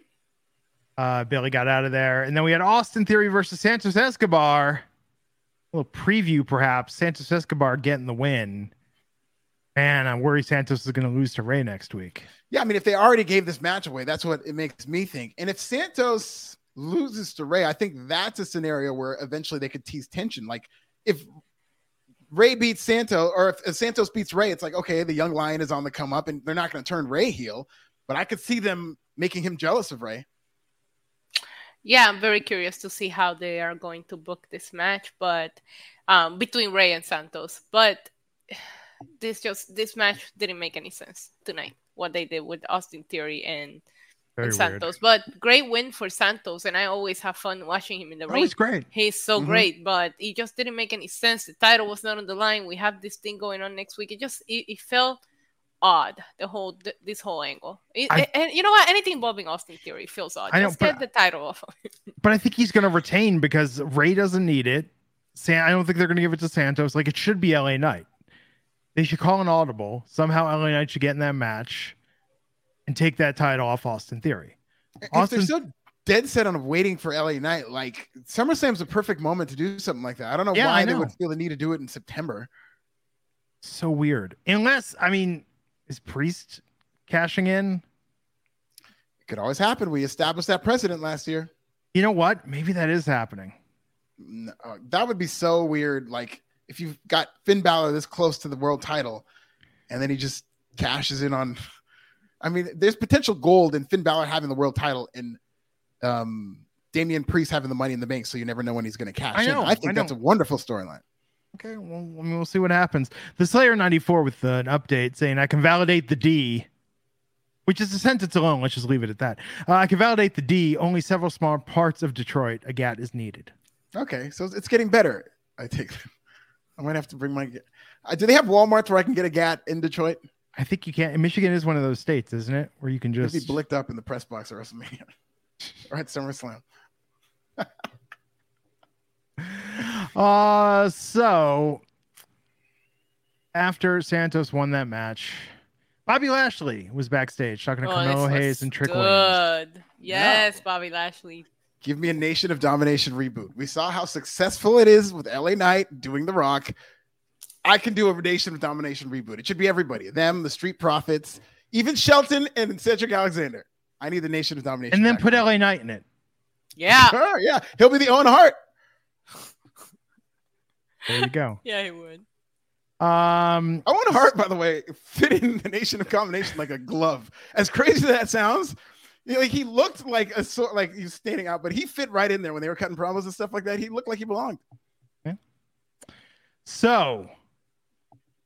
Uh, Bayley got out of there, and then we had Austin Theory versus Santos Escobar. A little preview, perhaps. Santos Escobar getting the win. Man, I worry Santos is going to lose to Rey next week. Yeah, I mean, if they already gave this match away, that's what it makes me think. And if Santos loses to Rey, I think that's a scenario where eventually they could tease tension. Like if Rey beats Santos, or if, if Santos beats Rey, it's like okay, the young lion is on the come up, and they're not going to turn Rey heel. But I could see them making him jealous of Rey. Yeah, I'm very curious to see how they are going to book this match, but um, between Rey and Santos. But [sighs] this just this match didn't make any sense tonight. What they did with Austin Theory and, and. Santos, but great win for Santos, and I always have fun watching him in the Oh, ring. he's great. He's so Mhm. great, but it just didn't make any sense. The title was not on the line. We have this thing going on next week. It just it, it felt odd. The whole th- this whole angle. It- I- and you know what? Anything involving Austin Theory feels odd. I know, Just but- get the title off. of it. [laughs] But I think he's going to retain because Rey doesn't need it. San- I don't think they're going to give it to Santos. Like it should be LA Knight. They should call an audible. Somehow LA Knight should get in that match and take that title off Austin Theory. If Austin- they're so dead set on waiting for LA Knight, like SummerSlam's a perfect moment to do something like that. I don't know Yeah, why I they would feel the need to do it in September. So weird. Unless, I mean, is Priest cashing in? It could always happen. We established that precedent last year. You know what? Maybe that is happening. No, uh, that would be so weird. Like if you've got Finn Balor this close to the world title, and then he just cashes in on. [laughs] I mean, there's potential gold in Finn Balor having the world title and um, Damian Priest having the Money in the Bank. So you never know when he's going to cash I know, in. I think I that's a wonderful storyline. Okay, well, we'll see what happens. The Slayer 94 with an update saying, I can validate the D, which is a sentence alone. Let's just leave it at that. Uh, I can validate the D. Only several small parts of Detroit. A GAT is needed. Okay, so it's getting better. I think [laughs] I might have to bring my. Uh, do they have Walmarts where I can get a GAT in Detroit? I think you can't. Michigan is one of those states, isn't it? Where you can Just just. be blicked up in the press box at WrestleMania or at SummerSlam. Uh, so after Santos won that match, Bobby Lashley was backstage talking to Oh, this Carmelo was Hayes and Trick Williams. Good. Yes, Bobby Lashley. Give me a Nation of Domination reboot. We saw how successful it is with LA Knight doing The Rock. I can do a Nation of Domination reboot. It should be everybody them, the Street Profits, even Shelton and Cedric Alexander. I need the Nation of Domination. And then put LA Knight in it. Yeah. Sure, yeah, he'll be the Owen Hart. There you go. [laughs] Yeah, he would. Um, Owen Hart, by the way, fit in the Nation of Combination like a glove. As crazy as that sounds, You know, like he looked like a sort like he was standing out, but he fit right in there when they were cutting promos and stuff like that. He looked like he belonged. So,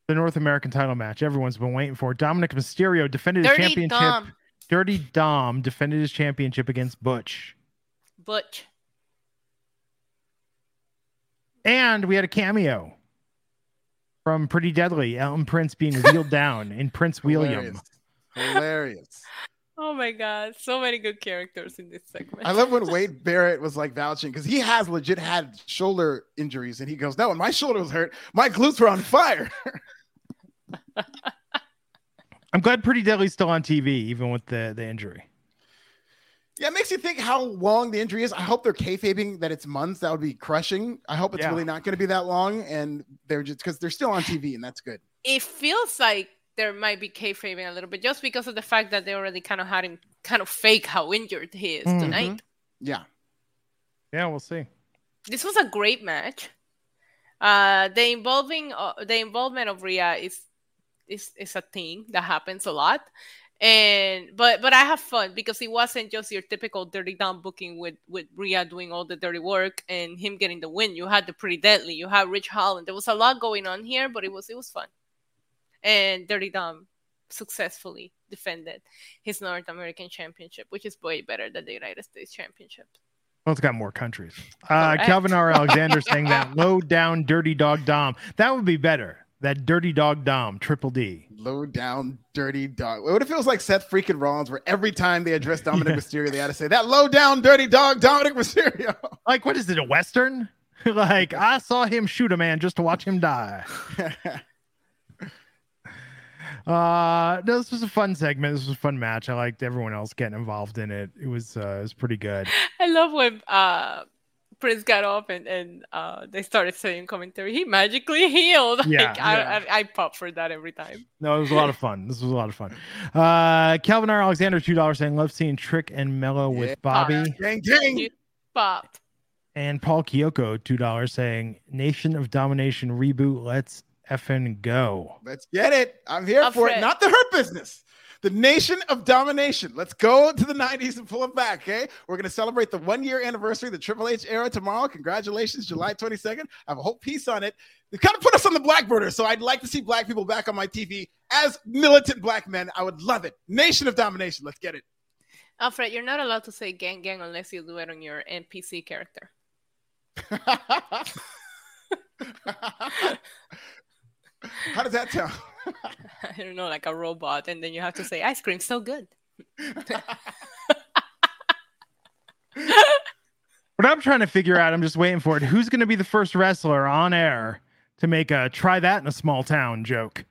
the North American title match everyone's been waiting for. Dominic Mysterio defended his championship. Dom. Dirty Dom defended his championship against Butch. Butch. And we had a cameo from Pretty Deadly, Elton Prince being wheeled [laughs] down in Prince William. Hilarious. Hilarious. Oh my god, so many good characters in this segment. I love when Wade Barrett was like vouching because he has legit had shoulder injuries, and he goes, "No, when my shoulder was hurt, my glutes were on fire." [laughs] I'm glad Pretty Deadly's still on TV, even with the, the injury. Yeah, it makes you think how long the injury is. I hope they're kayfabing that it's months. That would be crushing. I hope it's Yeah. really not going to be that long, and they're just because they're still on TV, and that's good. it feels like there might be kayfabing a little bit just because of the fact that they already kind of had him kind of fake how injured he is Mhm. tonight. Yeah, Yeah, we'll see. This was a great match. Uh, the involving uh, the involvement of Rhea is is is a thing that happens a lot, and but but I have fun because it wasn't just your typical dirty Dom booking with with Rhea doing all the dirty work and him getting the win. You had the pretty deadly. You had Ridge Holland. There was a lot going on here, but it was it was fun. And Dirty Dom successfully defended his North American Championship, which is way better than the United States Championship. Well, it's got more countries. Uh, Calvin R. Alexander [laughs] saying that low down dirty dog Dom. That would be better. That dirty dog Dom, triple D. low down, dirty dog. What if it was like Seth freaking Rollins, where every time they address [laughs] Dominic Yeah. Mysterio, they had to say that low down, dirty dog, Dominic Mysterio. [laughs] Like, what is it, a Western? [laughs] like, I saw him shoot a man just to watch him die. Uh, no, this was a fun segment. This was a fun match. I liked everyone else getting involved in it. It was, uh, it was pretty good. I love when uh Prince got off and and uh they started saying commentary. He magically healed. [laughs] Like, Yeah, I, yeah. I I pop for that every time. No, it was a lot of fun. This was a lot of fun. Uh, Calvin R. Alexander, two dollars saying love seeing Trick and Melo Yeah. with Bobby, Gang, gang. Pop. and Paul Kyoko, two dollars saying Nation of Domination reboot. Let's effing go. Let's get it. I'm here Up for for it. it. Not the hurt business. The nation of domination. Let's go to the 90s and pull it back. Okay. We're going to celebrate the one year anniversary of the Triple H era tomorrow. Congratulations, July 22nd. I have a whole piece on it. They kind of put us on the black border. So I'd like to see black people back on my TV as militant black men. I would love it. Nation of domination. Let's get it. Alfred, you're not allowed to say gang gang unless you do it on your NPC character. [laughs] How does that sound? [laughs] I don't know, like a robot, and then you have to say ice cream so good. [laughs] What I'm trying to figure out, I'm just waiting for it. Who's going to be the first wrestler on air to make a try that in a small town joke?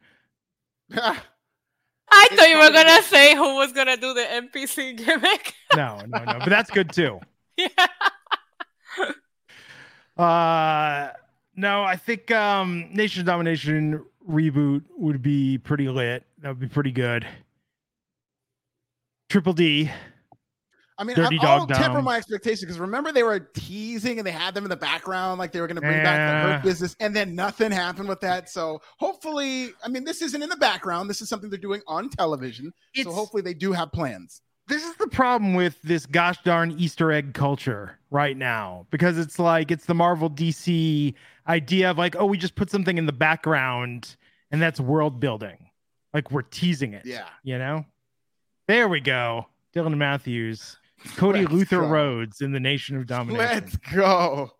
[laughs] I thought you were gonna say who was gonna do the NPC gimmick. No, no, no. But that's good too. yeah. Uh, no, I think um, Nation Domination reboot would be pretty lit. That would be pretty good. Triple D. I mean, Dirty I, I'll Dog temper my expectations because remember they were teasing and they had them in the background, like they were going to bring back the Yeah. hurt business, and then nothing happened with that. So hopefully, I mean, this isn't in the background. This is something they're doing on television. so hopefully, they do have plans. this is the problem with this gosh darn Easter egg culture right now because it's like it's the Marvel DC idea of like, oh, we just put something in the background and that's world building. Like we're teasing it. Yeah. You know? There we go. Dylan Matthews, Cody Let's Luther go. Rhodes in the Nation of Domination. Let's go.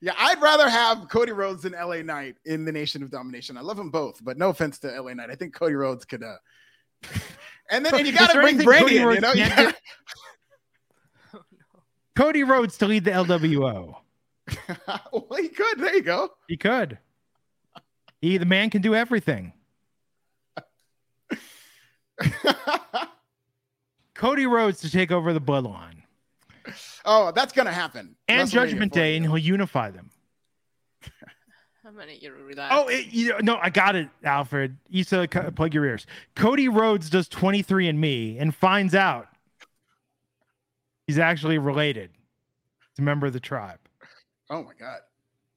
Yeah, I'd rather have Cody Rhodes than LA Knight in the Nation of Domination. I love them both, but no offense to LA Knight. I think Cody Rhodes could. uh [laughs] And then and you [laughs] got to bring Brady in, you know. [laughs] Cody Rhodes to lead the LWO. [laughs] well, he could. There you go. He could. He the man can do everything. [laughs] Cody Rhodes to take over the bloodline oh, that's gonna happen. and Judgment Day, and he'll unify them. [laughs] I'm gonna you to relax. Oh, it, you know, no, I got it, Alfred. You said cu- plug your ears. Cody Rhodes does 23 and Me and finds out he's actually related. to a member of the tribe. Oh my god.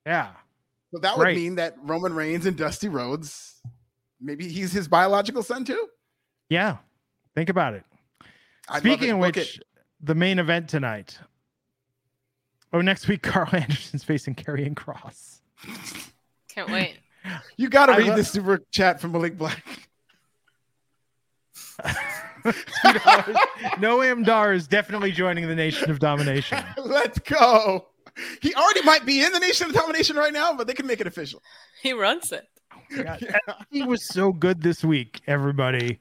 Yeah. So that would mean that Roman Reigns and Dusty Rhodes, maybe he's his biological son too. Yeah. Think about it. I love Speaking it. of which, it. the main event tonight. Oh, next week, [laughs] Karl Anderson's facing Karrion Kross. Can't wait. [laughs] you got to I read lo- this super chat from Malik Black. [laughs] Noam Dar is definitely joining the Nation of Domination. Let's go. He already might be in the Nation of Domination right now, but they can make it official. He runs it. God, [laughs] He was so good this week, everybody.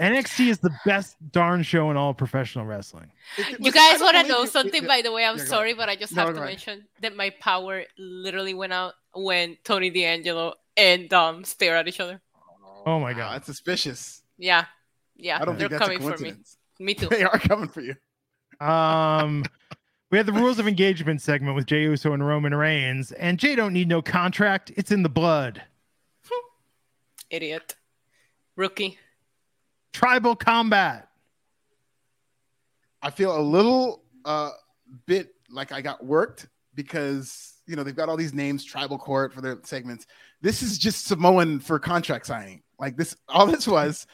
NXT is the best darn show in all professional wrestling. You guys want to know something? By the way, I'm Yeah, sorry, but I just No, have go to ahead. mention that my power literally went out when Tony D'Angelo and Dom stare at each other. Oh my Wow, God. that's suspicious. Yeah, yeah, I don't they're think that's a coming for me. Me too. They are coming for you. Um, we had the rules of engagement segment with Jey Uso and Roman Reigns, and Jey don't need no contract; it's in the blood. [laughs] Idiot, rookie. Tribal combat. I feel a little uh bit like I got worked because you know they've got all these names, tribal court for their segments. This is just Samoan for contract signing. Like this, all this was.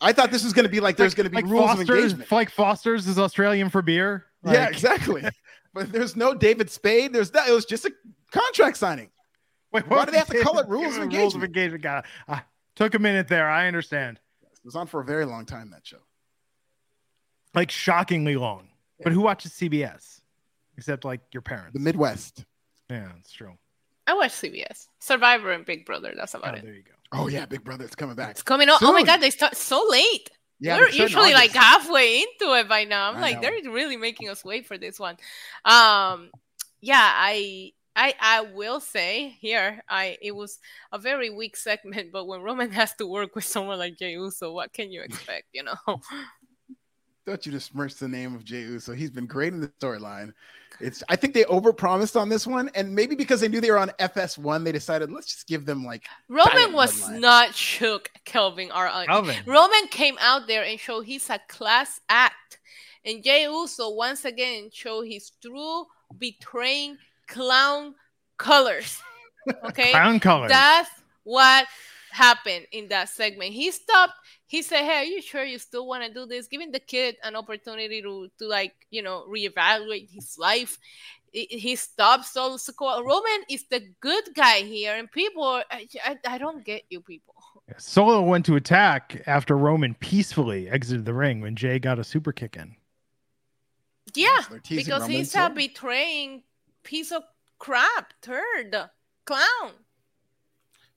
I thought this was going to be like there's going to be like rules of engagement. like Foster's is Australian for beer. Yeah, exactly. [laughs] but there's no David Spade. There's that. It was just a contract signing. Wait, Why do they have to [laughs] call it? it rules of engagement? Rules of engagement? engagement. God, uh, took a minute there. I understand. It was on for a very long time. That show. Like shockingly long. But who watches CBS? Except like your parents. The Midwest. yeah, it's true. I watch CBS, Survivor, and Big Brother. That's Oh, about it. there you go. Oh yeah, Big Brother. It's coming back. It's coming on. Oh my god, they start so late. Yeah, We're usually like halfway into it by now. I'm I like, know. they're really making us wait for this one. Um, yeah, I, I, I will say here, I it was a very weak [laughs] segment, but when Roman has to work with someone like Jey Uso, what can you expect? You know, [laughs] Don't you just smirch the name of Jey Uso? He's been great in the storyline. It's I think they overpromised on this one, and maybe because they knew they were on FS1, they decided let's just give them like Roman was Bloodline. not shook. Kelvin, our Alvin. Roman came out there and showed he's a class act. And Jey Uso once again showed his true betraying clown colors. [laughs] Okay. clown colors. That's what happened in that segment. He stopped. He said, "Hey, are you sure you still want to do this? Giving the kid an opportunity to, to like, you know, reevaluate his life." He- He stopped. So Roman is the good guy here, and people, I, I, I don't get you people. Solo went to attack after Roman peacefully exited the ring when Jey got a super kick in. Yeah, because Roman, he's so- a betraying piece of crap, turd, clown.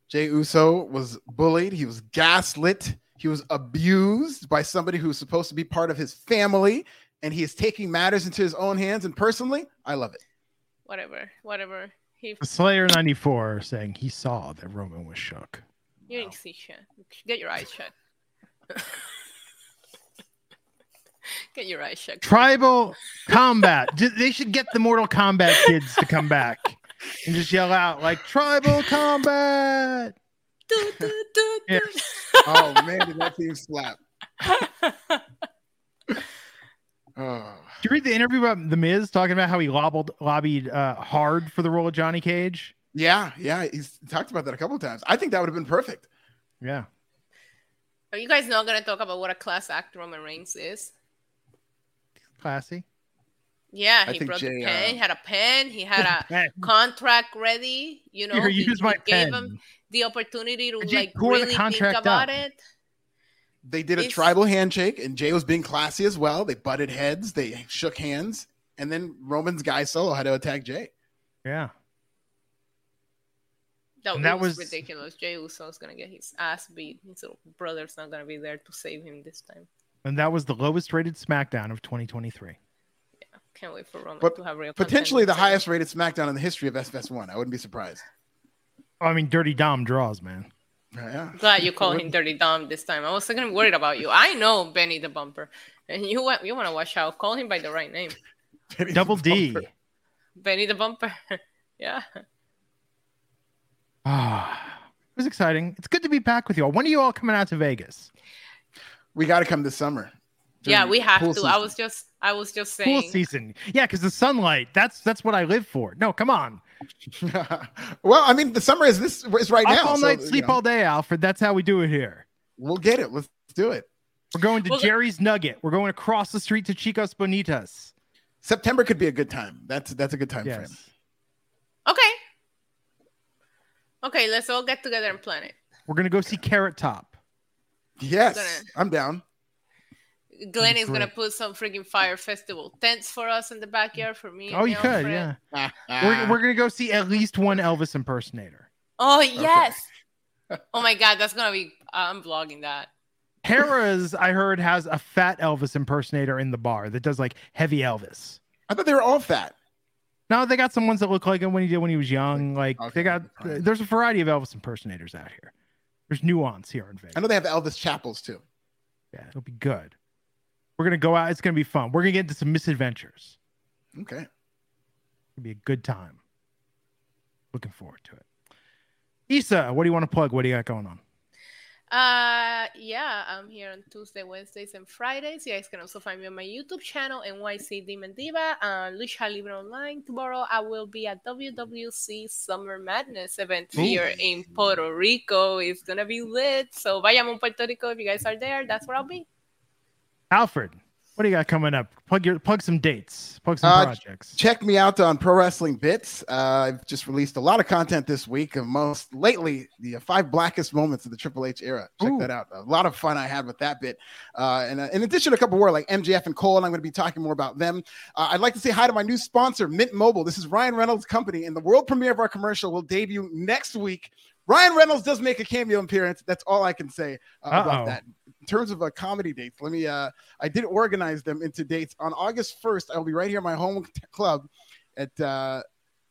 Jey Uso was bullied. He was gaslit. He was abused by somebody who's supposed to be part of his family, and he is taking matters into his own hands. And personally, I love it. Whatever, whatever. He, Slayer 94 saying he saw that Roman was shook. you didn't see shit. Get your eyes shut. [laughs] Get your eyes shut. Tribal combat. They should get the Mortal Kombat kids to come back and just yell out like tribal combat. Do, do, do, Yeah. Oh man, did that theme slap? [laughs] Oh. Did you read the interview about The Miz talking about how he lobbled, lobbied uh, hard for the role of Johnny Cage? Yeah, yeah, he's talked about that a couple of times. I think that would have been perfect. Yeah. Are you guys not gonna talk about what a class act Roman Reigns is? Classy. Yeah, I he think brought Jey, the pen. uh, He had a pen. He had [laughs] a Hey, contract ready. You know, Here, he, use he my gave him the opportunity to Jey like tore the really think about up. it. They did a It's- tribal handshake, and Jey was being classy as well. They butted heads, they shook hands, and then Roman's guy solo had to attack Jey. Yeah. That, And it that was, was- ridiculous. Jey Uso's gonna get his ass beat. His little brother's not gonna be there to save him this time. And that was the lowest rated SmackDown of 2023. Can't wait for Roman But to have real Potentially the highest rated SmackDown in the history of FS1. I wouldn't be surprised. Oh, I mean, Dirty Dom draws, man. Yeah. Glad you called him Dirty Dom this time. I was kind of worried about you. I know Benny the Bumper, and you want you want to watch out. Call him by the right name, Double D. Benny the Bumper. [laughs] yeah. Ah, it was exciting. It's good to be back with you all. When are you all coming out to Vegas? We got to come this summer. Yeah, we have pool to. I was just I was just saying Pool saying. season. Yeah, because the sunlight. That's that's what I live for. No, come on. [laughs] well, I mean, the summer is this is right Up now. all so, night, you sleep know, all day, Alfred. That's how we do it here. We'll get it. Let's do it. We're going to Well, Jerry's Nugget. We're going across the street to Chicos Bonitas. September could be a good time. That's that's a good time frame. Okay. Okay, let's all get together and plan it. We're gonna go see Carrot Top. Yes, Gonna- I'm down. Glenn Be is gonna put some freaking fire festival tents for us in the backyard for me. Oh, you could, friend. yeah. We're, we're gonna go see at least one Elvis impersonator. Oh yes. oh my god, that's gonna be. I'm vlogging that. Harrah's, I heard, has a fat Elvis impersonator in the bar that does like heavy Elvis. I thought they were all fat. No, they got some ones that look like him when he did when he was young. Like Okay, they got, there's a variety of Elvis impersonators out here. There's nuance here in Vegas. I know they have Elvis chapels too. Yeah, it'll be good. We're gonna go out. It's gonna be fun. We're gonna get into some misadventures. Okay. It'll be a good time. Looking forward to it. Isa, what do you want to plug? What do you got going on? Uh, yeah, I'm here on Tuesday, Wednesdays, and Fridays. You guys can also find me on my YouTube channel, NYC Demon Diva, and Lucha Libre Online. Tomorrow, I will be at WWC Summer Madness event Ooh. here in Puerto Rico. It's gonna be lit. So, vayamos a Puerto Rico if you guys are there. That's where I'll be. Alfred, what do you got coming up? Plug your plug some dates. Plug some Uh, projects. Check me out on Pro Wrestling Bits. Uh, I've just released a lot of content this week. Of most lately, the five blackest moments of the Triple H era. Check Ooh. that out. A lot of fun I had with that bit. Uh, and uh, in addition, a couple more like MJF and Cole, and I'm going to be talking more about them. Uh, I'd like to say hi to my new sponsor, Mint Mobile. This is Ryan Reynolds' company, and the world premiere of our commercial will debut next week. Ryan Reynolds does make a cameo appearance. That's all I can say uh, about that. In terms of uh, comedy dates, let me. Uh, I did organize them into dates. On August 1st, I will be right here in my home t- [laughs] club at uh,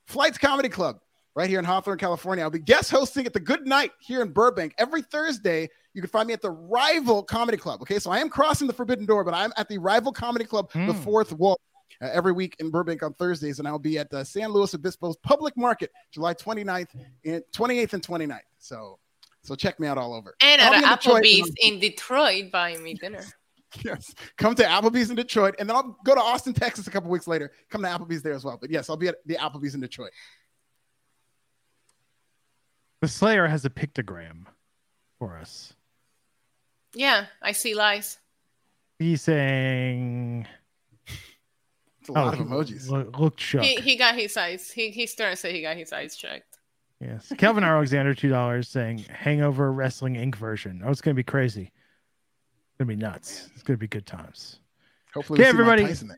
Flights Comedy Club, right here in Hawthorne, California. I'll be guest hosting at the Good Night here in Burbank every Thursday. You can find me at the Rival Comedy Club. Okay, so I am crossing the forbidden door, but I'm at the Rival Comedy Club, the Hmm. fourth wall. Uh, every week in Burbank on Thursdays, and I'll be at uh, San Luis Obispo's Public Market July 29th and 28th and 29th. So, so check me out all over. And I'll at be in Detroit, Applebee's and in Detroit buying me dinner. [laughs] Yes. Come to Applebee's in Detroit, and then I'll go to Austin, Texas a couple weeks later. Come to Applebee's there as well. But yes, I'll be at the Applebee's in Detroit. The Slayer has a pictogram for us. Yeah, I see lies. He's saying, It's a lot oh, of emojis. Look, look shook. He, he got his eyes. He, he's trying to say he got his eyes checked. Yes. Kelvin Alexander, two dollars, saying Hangover Wrestling Inc. version. Oh, it's gonna be crazy. It's gonna be nuts. It's gonna be good times. Hopefully, Okay, we see everybody. Tyson.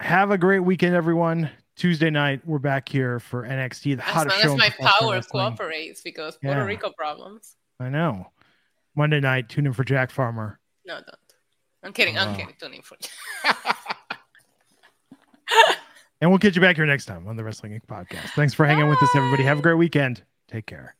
Have a great weekend, everyone. Tuesday night, we're back here for NXT, the As hottest long show as in my professional power wrestling. cooperates because Puerto Yeah. Rico problems. I know. Monday night, tune in for Jack Farmer. No, don't. I'm kidding. Oh, I'm Wow. kidding. Tune in for [laughs] [laughs] And we'll get you back here next time on the Wrestling Inc. podcast. Thanks for hanging with us, everybody. Have a great weekend. Take care.